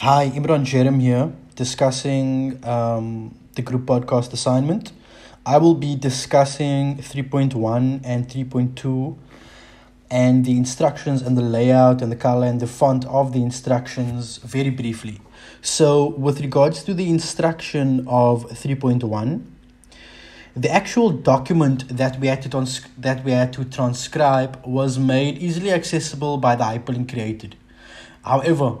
Hi, Imran Jerem here, discussing um, the group podcast assignment. I will be discussing 3.1 and 3.2 and the instructions and the layout and the color and the font of the instructions very briefly. So, with regards to the instruction of 3.1, the actual document that we had to trans- that we had to transcribe was made easily accessible by the hyperlink created. However,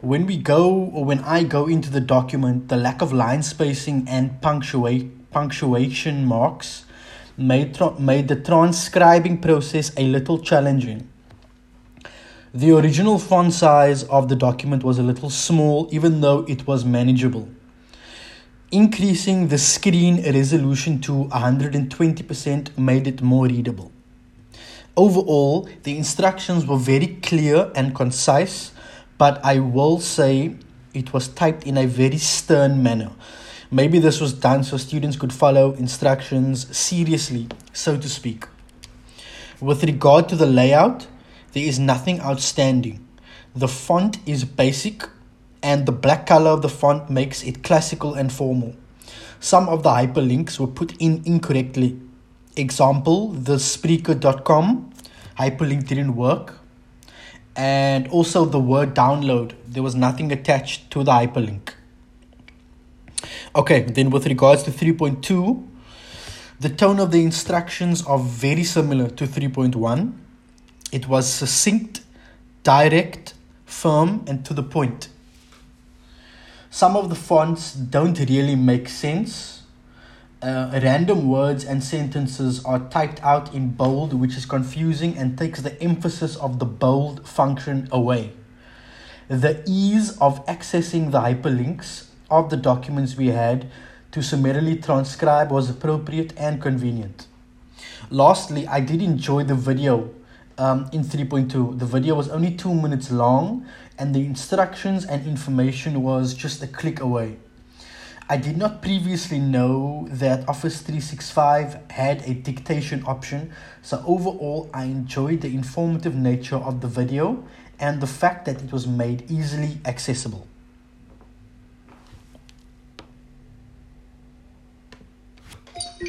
when we go or when I go into the document, the lack of line spacing and punctuate, punctuation marks made, tra- made the transcribing process a little challenging. The original font size of the document was a little small, even though it was manageable. Increasing the screen resolution to 120% made it more readable. Overall, the instructions were very clear and concise but I will say it was typed in a very stern manner. Maybe this was done so students could follow instructions seriously, so to speak. With regard to the layout, there is nothing outstanding. The font is basic, and the black color of the font makes it classical and formal. Some of the hyperlinks were put in incorrectly. Example, the Spreaker.com hyperlink didn't work and also the word download there was nothing attached to the hyperlink. Okay then with regards to 3.2 the tone of the instructions are very similar to 3.1 it was succinct direct firm and to the point. Some of the fonts don't really make sense uh, random words and sentences are typed out in bold, which is confusing and takes the emphasis of the bold function away. The ease of accessing the hyperlinks of the documents we had to summarily transcribe was appropriate and convenient. Lastly, I did enjoy the video um, in 3.2. The video was only two minutes long, and the instructions and information was just a click away. I did not previously know that Office 365 had a dictation option, so overall, I enjoyed the informative nature of the video and the fact that it was made easily accessible.